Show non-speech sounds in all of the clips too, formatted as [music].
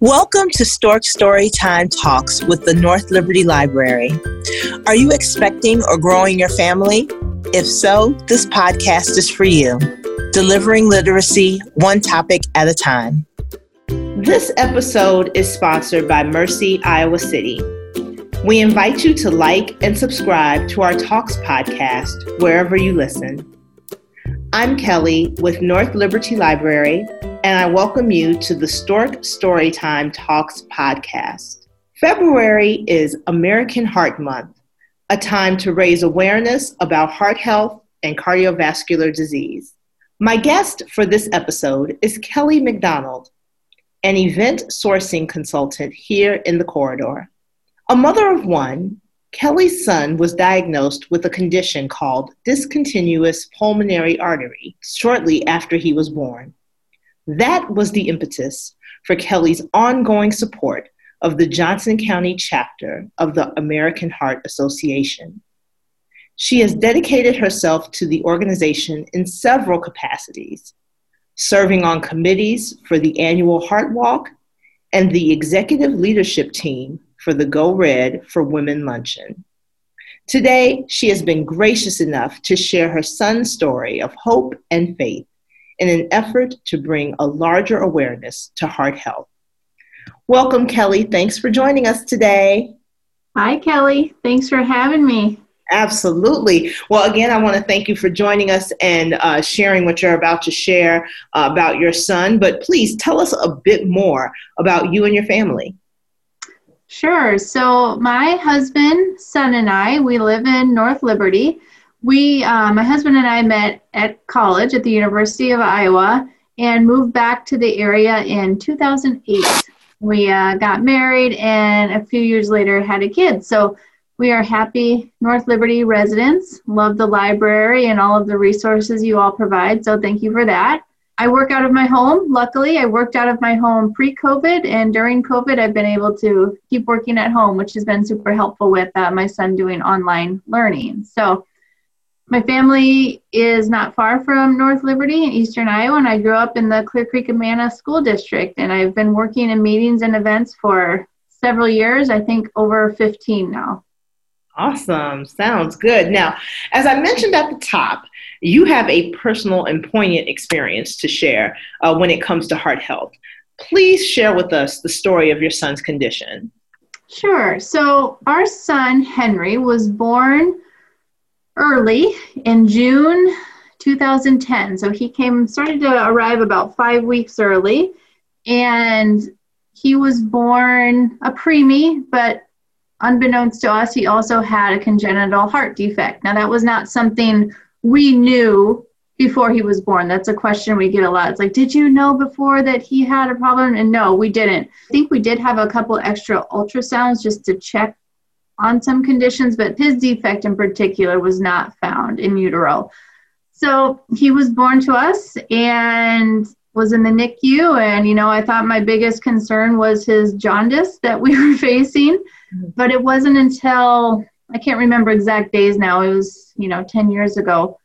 Welcome to Stork Storytime Talks with the North Liberty Library. Are you expecting or growing your family? If so, this podcast is for you. Delivering literacy one topic at a time. This episode is sponsored by Mercy, Iowa City. We invite you to like and subscribe to our Talks podcast wherever you listen. I'm Kelly with North Liberty Library, and I welcome you to the Stork Storytime Talks podcast. February is American Heart Month, a time to raise awareness about heart health and cardiovascular disease. My guest for this episode is Kelly McDonald, an event sourcing consultant here in the corridor. A mother of one, Kelly's son was diagnosed with a condition called discontinuous pulmonary artery shortly after he was born. That was the impetus for Kelly's ongoing support of the Johnson County chapter of the American Heart Association. She has dedicated herself to the organization in several capacities, serving on committees for the annual Heart Walk and the executive leadership team for the Go Red for Women Luncheon. Today, she has been gracious enough to share her son's story of hope and faith in an effort to bring a larger awareness to heart health. Welcome, Kelly. Thanks for joining us today. Hi, Kelly. Thanks for having me. Absolutely. Well, again, I want to thank you for joining us and uh, sharing what you're about to share uh, about your son. But please tell us a bit more about you and your family. Sure. So, my husband, son, and I, we live in North Liberty. We, uh, my husband and I met at college at the University of Iowa and moved back to the area in 2008. We uh, got married and a few years later had a kid. So, we are happy North Liberty residents, love the library and all of the resources you all provide. So, thank you for that. I work out of my home. Luckily, I worked out of my home pre COVID, and during COVID, I've been able to keep working at home, which has been super helpful with uh, my son doing online learning. So, my family is not far from North Liberty in Eastern Iowa, and I grew up in the Clear Creek Amana School District, and I've been working in meetings and events for several years, I think over 15 now. Awesome. Sounds good. Now, as I mentioned at the top, you have a personal and poignant experience to share uh, when it comes to heart health. Please share with us the story of your son's condition. Sure. So, our son Henry was born early in June 2010. So, he came, started to arrive about five weeks early, and he was born a preemie, but unbeknownst to us, he also had a congenital heart defect. Now, that was not something we knew before he was born. That's a question we get a lot. It's like, did you know before that he had a problem? And no, we didn't. I think we did have a couple extra ultrasounds just to check on some conditions, but his defect in particular was not found in utero. So he was born to us and was in the NICU. And, you know, I thought my biggest concern was his jaundice that we [laughs] were facing. Mm-hmm. But it wasn't until I can't remember exact days now. It was, you know, 10 years ago.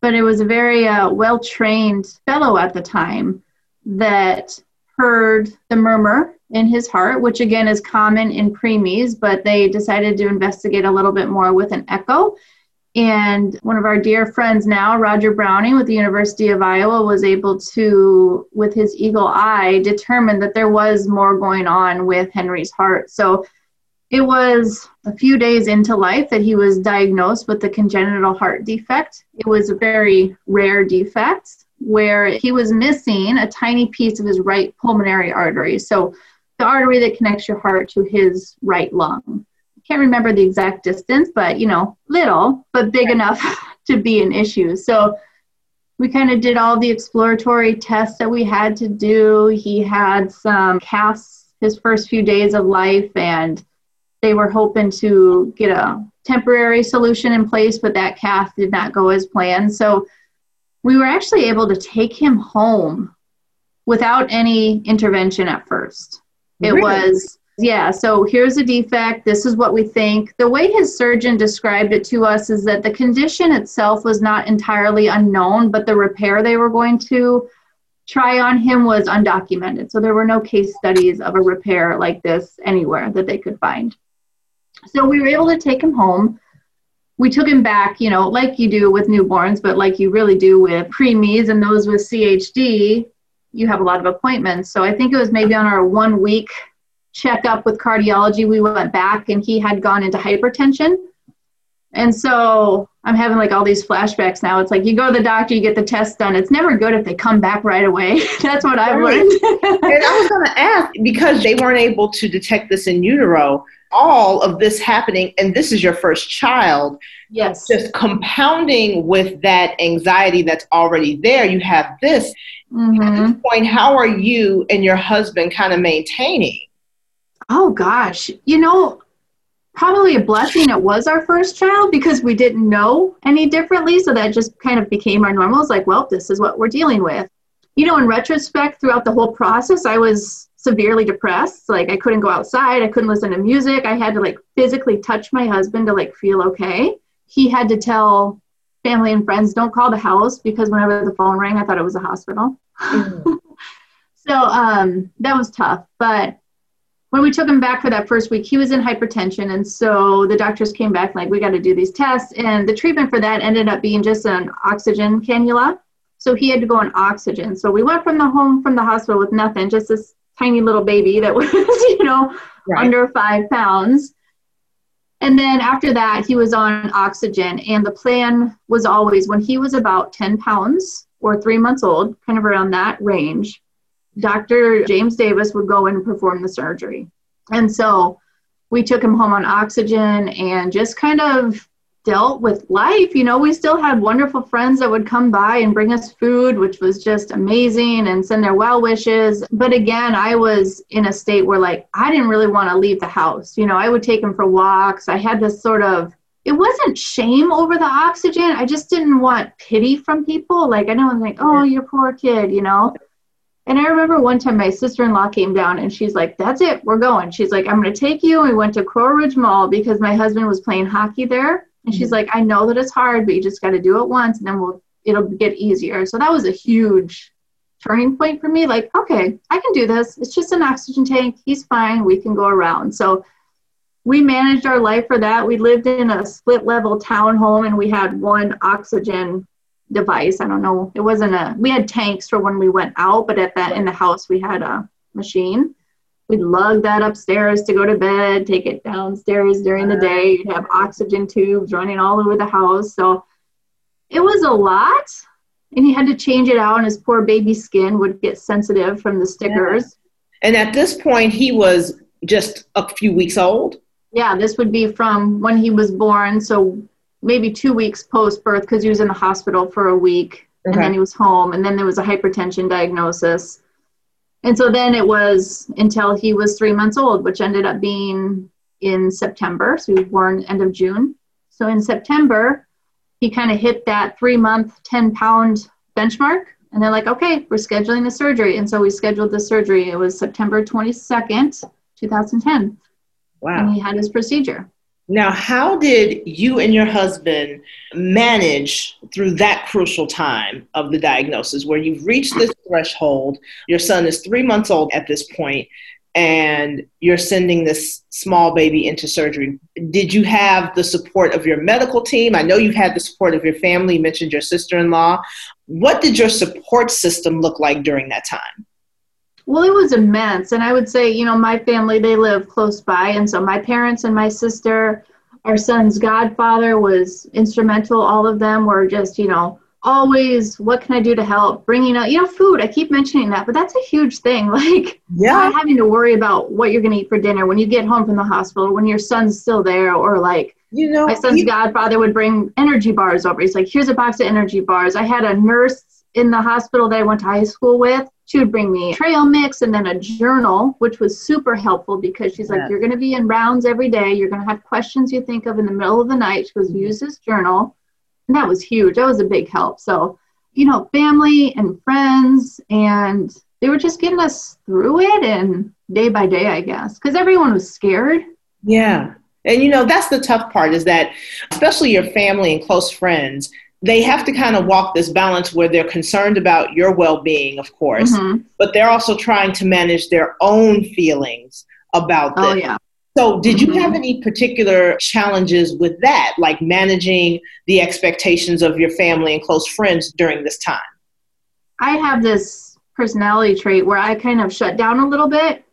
But it was a very uh, well trained fellow at the time that heard the murmur in his heart, which again is common in preemies, but they decided to investigate a little bit more with an echo. And one of our dear friends now, Roger Browning with the University of Iowa, was able to, with his eagle eye, determine that there was more going on with Henry's heart. So it was a few days into life that he was diagnosed with the congenital heart defect. It was a very rare defect where he was missing a tiny piece of his right pulmonary artery. So, the artery that connects your heart to his right lung. I can't remember the exact distance, but you know, little, but big enough [laughs] to be an issue. So, we kind of did all the exploratory tests that we had to do. He had some caths his first few days of life and they were hoping to get a temporary solution in place, but that cath did not go as planned. So we were actually able to take him home without any intervention at first. It really? was, yeah, so here's a defect. This is what we think. The way his surgeon described it to us is that the condition itself was not entirely unknown, but the repair they were going to try on him was undocumented. So there were no case studies of a repair like this anywhere that they could find. So we were able to take him home. We took him back, you know, like you do with newborns, but like you really do with preemies and those with CHD, you have a lot of appointments. So I think it was maybe on our one week checkup with cardiology, we went back and he had gone into hypertension. And so I'm having like all these flashbacks now. It's like you go to the doctor, you get the test done. It's never good if they come back right away. [laughs] That's what I've learned. and I was [laughs] going to ask because they weren't able to detect this in utero, all of this happening, and this is your first child. Yes. Just compounding with that anxiety that's already there. You have this. Mm-hmm. At this point, how are you and your husband kind of maintaining? Oh gosh, you know, probably a blessing it was our first child because we didn't know any differently. So that just kind of became our normal. It's like, well, this is what we're dealing with. You know, in retrospect, throughout the whole process, I was severely depressed. Like I couldn't go outside. I couldn't listen to music. I had to like physically touch my husband to like feel okay. He had to tell family and friends, don't call the house because whenever the phone rang, I thought it was a hospital. Mm-hmm. [laughs] so um, that was tough. But when we took him back for that first week, he was in hypertension. And so the doctors came back like, we got to do these tests. And the treatment for that ended up being just an oxygen cannula. So he had to go on oxygen. So we went from the home from the hospital with nothing, just this tiny little baby that [laughs] was, you know, right. under five pounds. And then after that, he was on oxygen. And the plan was always when he was about 10 pounds or three months old, kind of around that range, Dr. James Davis would go in and perform the surgery. And so we took him home on oxygen and just kind of dealt with life. You know, we still had wonderful friends that would come by and bring us food, which was just amazing, and send their well wishes. But again, I was in a state where, like, I didn't really want to leave the house. You know, I would take him for walks. I had this sort of it wasn't shame over the oxygen. I just didn't want pity from people. Like, I know I'm like, oh, your poor kid, you know? And I remember one time my sister in law came down and she's like, That's it, we're going. She's like, I'm going to take you. We went to Coral Ridge Mall because my husband was playing hockey there. And she's mm-hmm. like, I know that it's hard, but you just got to do it once and then we'll, it'll get easier. So that was a huge turning point for me. Like, okay, I can do this. It's just an oxygen tank. He's fine. We can go around. So we managed our life for that. We lived in a split level townhome and we had one oxygen device. I don't know. It wasn't a. We had tanks for when we went out, but at that in the house we had a machine. We'd lug that upstairs to go to bed, take it downstairs during the day. You'd have oxygen tubes running all over the house. So it was a lot. And he had to change it out, and his poor baby skin would get sensitive from the stickers. Yeah. And at this point, he was just a few weeks old. Yeah, this would be from when he was born. So maybe two weeks post birth because he was in the hospital for a week okay. and then he was home and then there was a hypertension diagnosis and so then it was until he was three months old which ended up being in september. So he was born end of june. So in september he kind of hit that three month 10 pound benchmark. And they're like okay we're scheduling the surgery. And so we scheduled the surgery. It was september 22nd 2010 wow and he had his procedure now, how did you and your husband manage through that crucial time of the diagnosis where you've reached this threshold? Your son is three months old at this point, and you're sending this small baby into surgery. Did you have the support of your medical team? I know you've had the support of your family. You mentioned your sister in law. What did your support system look like during that time? Well, it was immense. And I would say, you know, my family, they live close by. And so my parents and my sister, our son's godfather was instrumental. All of them were just, you know, always, what can I do to help? Bringing out, you know, food. I keep mentioning that, but that's a huge thing. [laughs] Like, yeah. not having to worry about what you're going to eat for dinner when you get home from the hospital, when your son's still there, or like, you know, my son's godfather would bring energy bars over. He's like, here's a box of energy bars. I had a nurse in the hospital that I went to high school with she would bring me trail mix and then a journal, which was super helpful because she's like, You're going to be in rounds every day. You're going to have questions you think of in the middle of the night. She goes, mm-hmm. Use this journal. And that was huge. That was a big help. So, you know, family and friends, and they were just getting us through it and day by day, I guess, because everyone was scared. Yeah. And, you know, that's the tough part is that, especially your family and close friends, they have to kind of walk this balance where they're concerned about your well-being of course mm-hmm. but they're also trying to manage their own feelings about oh, this oh, yeah. so did you mm-hmm. have any particular challenges with that like managing the expectations of your family and close friends during this time i have this personality trait where i kind of shut down a little bit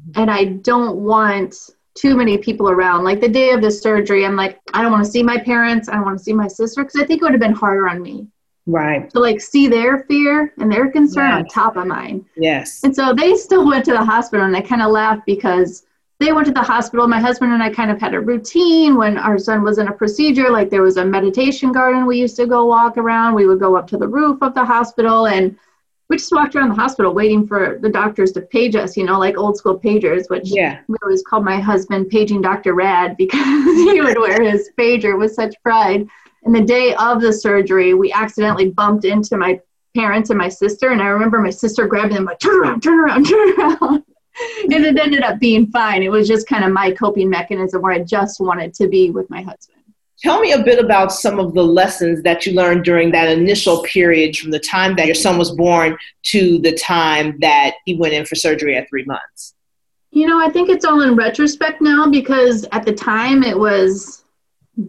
mm-hmm. and i don't want too many people around. Like the day of the surgery, I'm like, I don't want to see my parents. I don't want to see my sister because I think it would have been harder on me. Right. To like see their fear and their concern yes. on top of mine. Yes. And so they still went to the hospital and I kind of laughed because they went to the hospital. My husband and I kind of had a routine when our son was in a procedure. Like there was a meditation garden we used to go walk around. We would go up to the roof of the hospital and we just walked around the hospital waiting for the doctors to page us, you know, like old school pagers, which yeah. we always called my husband paging Dr. Rad [laughs] because he would wear his pager with such pride. And the day of the surgery, we accidentally bumped into my parents and my sister. And I remember my sister grabbing them, like, turn around, turn around, turn around. [laughs] and it ended up being fine. It was just kind of my coping mechanism where I just wanted to be with my husband. Tell me a bit about some of the lessons that you learned during that initial period from the time that your son was born to the time that he went in for surgery at three months. You know, I think it's all in retrospect now because at the time it was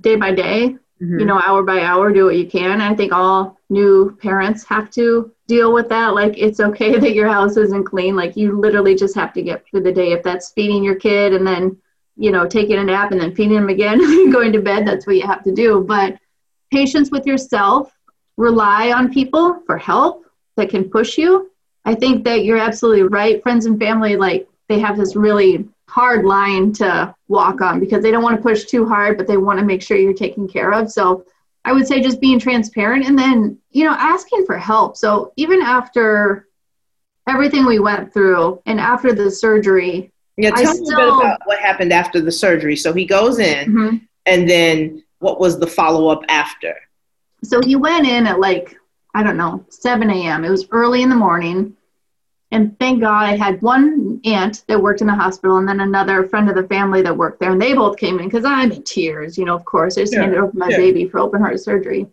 day by day, mm-hmm. you know, hour by hour, do what you can. I think all new parents have to deal with that. Like, it's okay [laughs] that your house isn't clean. Like, you literally just have to get through the day. If that's feeding your kid and then you know, taking a nap and then feeding them again [laughs] going to bed. That's what you have to do. But patience with yourself, rely on people for help that can push you. I think that you're absolutely right. Friends and family, like, they have this really hard line to walk on because they don't want to push too hard, but they want to make sure you're taken care of. So I would say just being transparent and then, you know, asking for help. So even after everything we went through and after the surgery, yeah, tell I me still, about what happened after the surgery. So he goes in, mm-hmm. and then what was the follow up after? So he went in at like, I don't know, 7 a.m. It was early in the morning. And thank God I had one aunt that worked in the hospital and then another friend of the family that worked there. And they both came in because I'm in tears, you know, of course. I just yeah. handed over my yeah. baby for open heart surgery.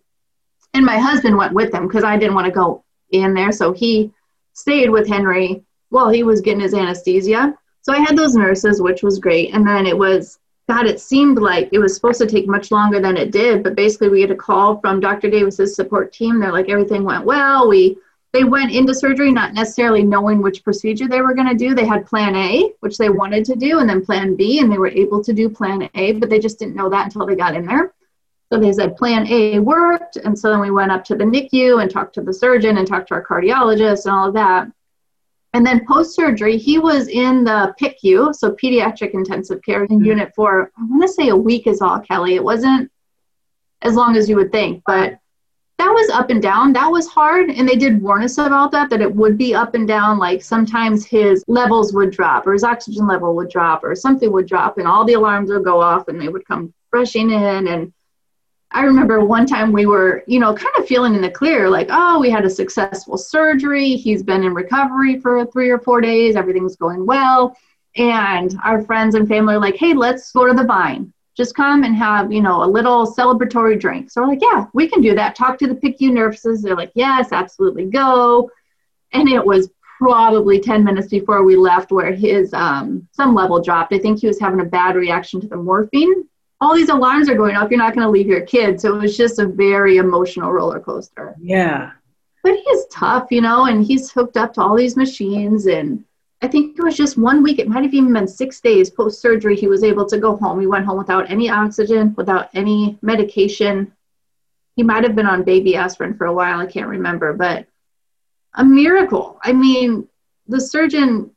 And my husband went with them because I didn't want to go in there. So he stayed with Henry while he was getting his anesthesia. So I had those nurses, which was great. And then it was, God, it seemed like it was supposed to take much longer than it did. But basically, we had a call from Dr. Davis's support team. They're like, everything went well. We they went into surgery not necessarily knowing which procedure they were going to do. They had plan A, which they wanted to do, and then plan B, and they were able to do plan A, but they just didn't know that until they got in there. So they said plan A worked. And so then we went up to the NICU and talked to the surgeon and talked to our cardiologist and all of that. And then post surgery, he was in the PICU, so pediatric intensive care mm-hmm. unit for, I want to say a week is all, Kelly. It wasn't as long as you would think, but that was up and down. That was hard. And they did warn us about that, that it would be up and down. Like sometimes his levels would drop or his oxygen level would drop or something would drop and all the alarms would go off and they would come rushing in. And I remember one time we were, you know, kind of feeling in the clear, like, oh, we had a successful surgery. He's been in recovery for three or four days. Everything's going well. And our friends and family are like, hey, let's go to the vine. Just come and have, you know, a little celebratory drink. So we're like, yeah, we can do that. Talk to the PICU nurses. They're like, yes, absolutely go. And it was probably 10 minutes before we left where his um, some level dropped. I think he was having a bad reaction to the morphine all these alarms are going off. You're not going to leave your kid. So it was just a very emotional roller coaster. Yeah. But he's tough, you know, and he's hooked up to all these machines. And I think it was just one week, it might have even been six days post surgery, he was able to go home. He went home without any oxygen, without any medication. He might have been on baby aspirin for a while. I can't remember, but a miracle. I mean, the surgeon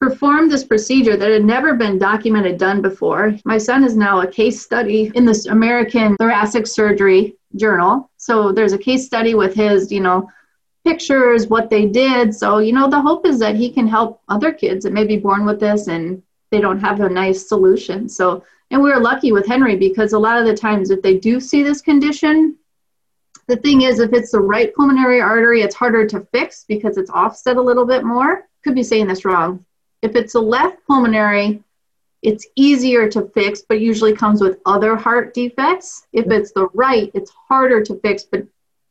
performed this procedure that had never been documented done before. My son is now a case study in this American Thoracic Surgery Journal. So there's a case study with his, you know, pictures, what they did. So, you know, the hope is that he can help other kids that may be born with this and they don't have a nice solution. So, and we were lucky with Henry because a lot of the times if they do see this condition, the thing is, if it's the right pulmonary artery, it's harder to fix because it's offset a little bit more. Could be saying this wrong if it's a left pulmonary, it's easier to fix, but usually comes with other heart defects. If mm-hmm. it's the right, it's harder to fix, but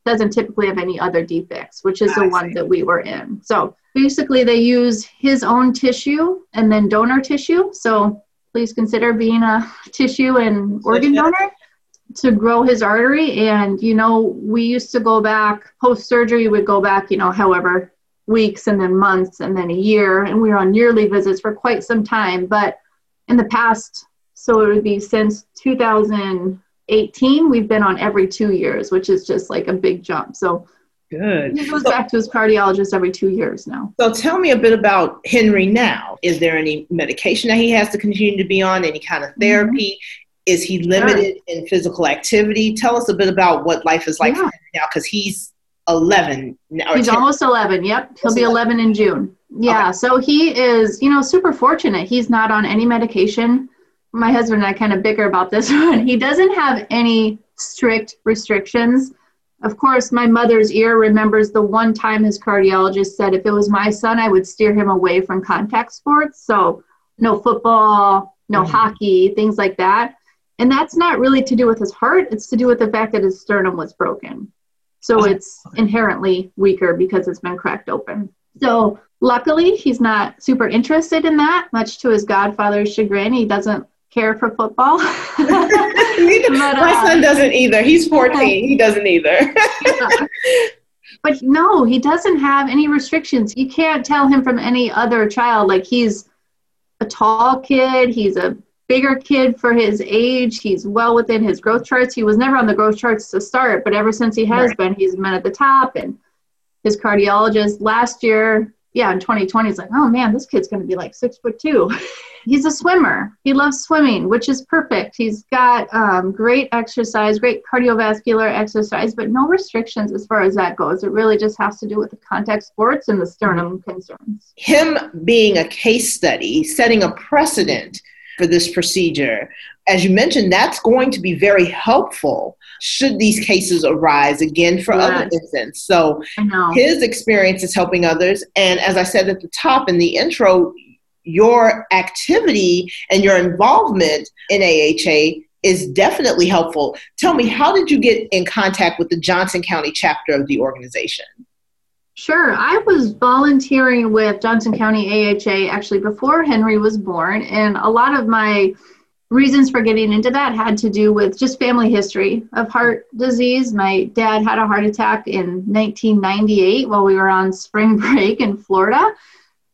doesn't typically have any other defects, which is the one that we were in. So basically, they use his own tissue and then donor tissue. So please consider being a [laughs] tissue and organ donor to grow his artery. And, you know, we used to go back post surgery, We'd go back, you know, however weeks and then months and then a year. And we were on yearly visits for quite some time. But in the past, so it would be since 2018, we've been on every two years, which is just like a big jump. So Good. He goes so, back to his cardiologist every two years now. So tell me a bit about Henry now. Is there any medication that he has to continue to be on? Any kind of therapy? Mm-hmm. Is he limited sure. in physical activity? Tell us a bit about what life is like yeah. now, because he's 11 now. He's 10. almost 11. Yep, he'll be 11 in June. Yeah, okay. so he is, you know, super fortunate. He's not on any medication. My husband and I kind of bicker about this [laughs] one. He doesn't have any strict restrictions of course, my mother's ear remembers the one time his cardiologist said if it was my son, I would steer him away from contact sports. So, no football, no mm-hmm. hockey, things like that. And that's not really to do with his heart, it's to do with the fact that his sternum was broken. So, it's inherently weaker because it's been cracked open. So, luckily, he's not super interested in that, much to his godfather's chagrin. He doesn't care for football. [laughs] [laughs] but, My uh, son doesn't either. He's 14. He doesn't either. [laughs] yeah. But no, he doesn't have any restrictions. You can't tell him from any other child. Like he's a tall kid, he's a bigger kid for his age, he's well within his growth charts. He was never on the growth charts to start, but ever since he has right. been, he's been at the top. And his cardiologist last year, yeah, in 2020, he's like, oh man, this kid's going to be like six foot two. [laughs] he's a swimmer. He loves swimming, which is perfect. He's got um, great exercise, great cardiovascular exercise, but no restrictions as far as that goes. It really just has to do with the contact sports and the sternum concerns. Him being a case study, setting a precedent for this procedure, as you mentioned, that's going to be very helpful should these cases arise again for yes. other infants. So his experience is helping others. And as I said at the top in the intro, your activity and your involvement in AHA is definitely helpful. Tell me, how did you get in contact with the Johnson County chapter of the organization? Sure. I was volunteering with Johnson County AHA actually before Henry was born, and a lot of my reasons for getting into that had to do with just family history of heart disease. My dad had a heart attack in 1998 while we were on spring [laughs] break in Florida.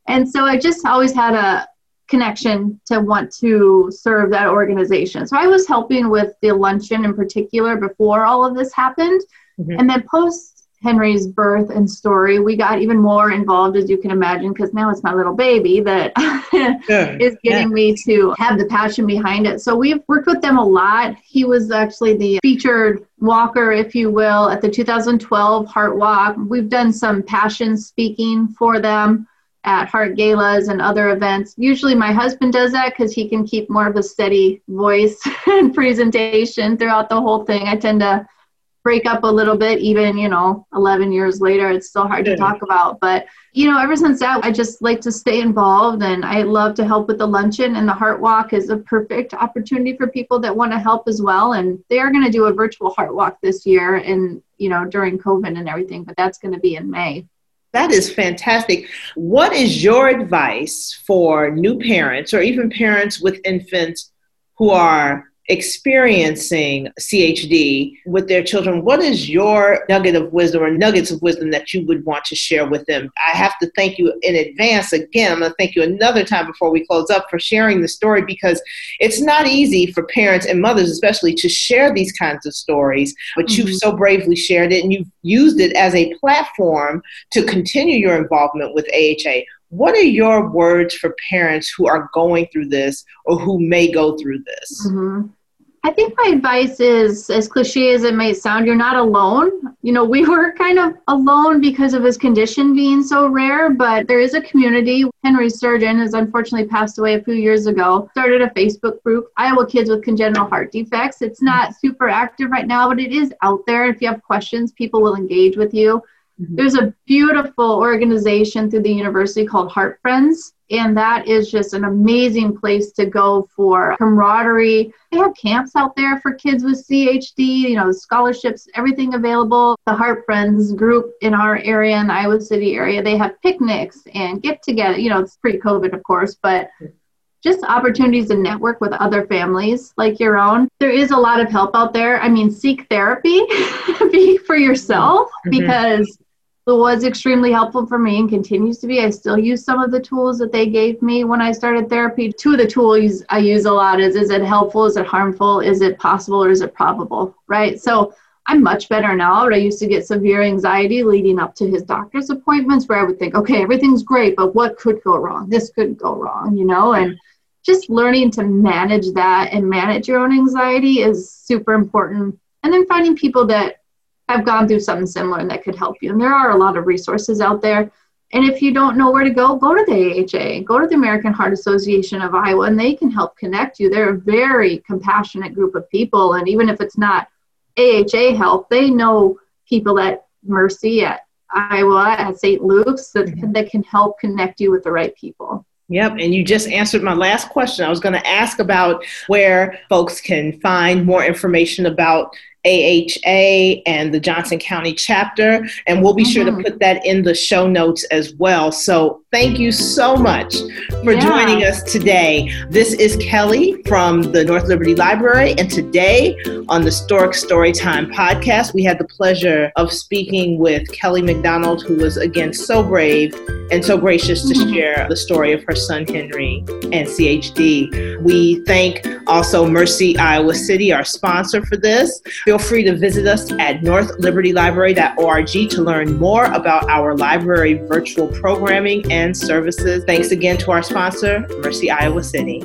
And so I just always had a connection to want to serve that organization. So I was helping with the luncheon in particular before all of this happened. Mm-hmm. And then post Henry's birth and story, we got even more involved, as you can imagine, because now it's my little baby that sure. [laughs] is getting yeah. me to have the passion behind it. So we've worked with them a lot. He was actually the featured walker, if you will, at the 2012 Heart Walk. We've done some passion speaking for them at heart galas and other events. Usually my husband does that because he can keep more of a steady voice [laughs] and presentation throughout the whole thing. I tend to break up a little bit, even, you know, 11 years later. It's still hard to talk about. But, you know, ever since that, I just like to stay involved and I love to help with the luncheon. And the Heart Walk is a perfect opportunity for people that want to help as well. And they are going to do a virtual Heart Walk this year and, you know, during COVID and everything, but that's going to be in May. That is fantastic. What is your advice for new parents or even parents with infants who are experiencing CHD with their children, what is your nugget of wisdom or nuggets of wisdom that you would want to share with them? I have to thank you in advance again. I'm going to thank you another time before we close up for sharing the story because it's not easy for parents and mothers, especially, to share these kinds of stories. But mm-hmm. you've so bravely shared it and you've used it as a platform to continue your involvement with AHA. What are your words for parents who are going through this or who may go through this? Mm-hmm. I think my advice is as cliche as it may sound, you're not alone. You know, we [laughs] were kind of alone because of his condition being so rare, but there is a community. Henry Surgeon has unfortunately passed away a few years ago, started a Facebook group, Iowa Kids with Congenital Heart Defects. It's not super active right now, but it is out there. If you have questions, people will engage with you. Mm-hmm. There's a beautiful organization through the university called Heart Friends, and that is just an amazing place to go for camaraderie. They have camps out there for kids with CHD, you know, scholarships, everything available. The Heart Friends group in our area, in the Iowa City area, they have picnics and get together. You know, it's pre COVID, of course, but just opportunities to network with other families like your own. There is a lot of help out there. I mean, seek therapy be [laughs] for yourself mm-hmm. because it was extremely helpful for me and continues to be. I still use some of the tools that they gave me when I started therapy. Two of the tools I use a lot is is it helpful? Is it harmful? Is it possible or is it probable? Right. So I'm much better now, I used to get severe anxiety leading up to his doctor's appointments where I would think, okay, everything's great, but what could go wrong? This could go wrong, you know? And just learning to manage that and manage your own anxiety is super important. And then finding people that have gone through something similar and that could help you. And there are a lot of resources out there. And if you don't know where to go, go to the AHA, go to the American Heart Association of Iowa, and they can help connect you. They're a very compassionate group of people. And even if it's not AHA help, they know people at Mercy, at Iowa, at St. Luke's that, mm-hmm. that can help connect you with the right people. Yep, and you just answered my last question. I was going to ask about where folks can find more information about AHA and the Johnson County chapter, and we'll be mm-hmm. sure to mm-hmm. put that in the show notes as well. So, thank you so much for yeah. joining us today. This is Kelly from the North Liberty Library, and today on the Stork Storytime podcast, we had the pleasure of speaking with Kelly McDonald, who was again so brave and so gracious to mm-hmm. share the story of her son Henry and CHD. We thank also Mercy Iowa City, our sponsor for this. Feel free to visit us at northlibertylibrary.org to learn more about our library virtual programming and services. Thanks again to our sponsor, Mercy Iowa City.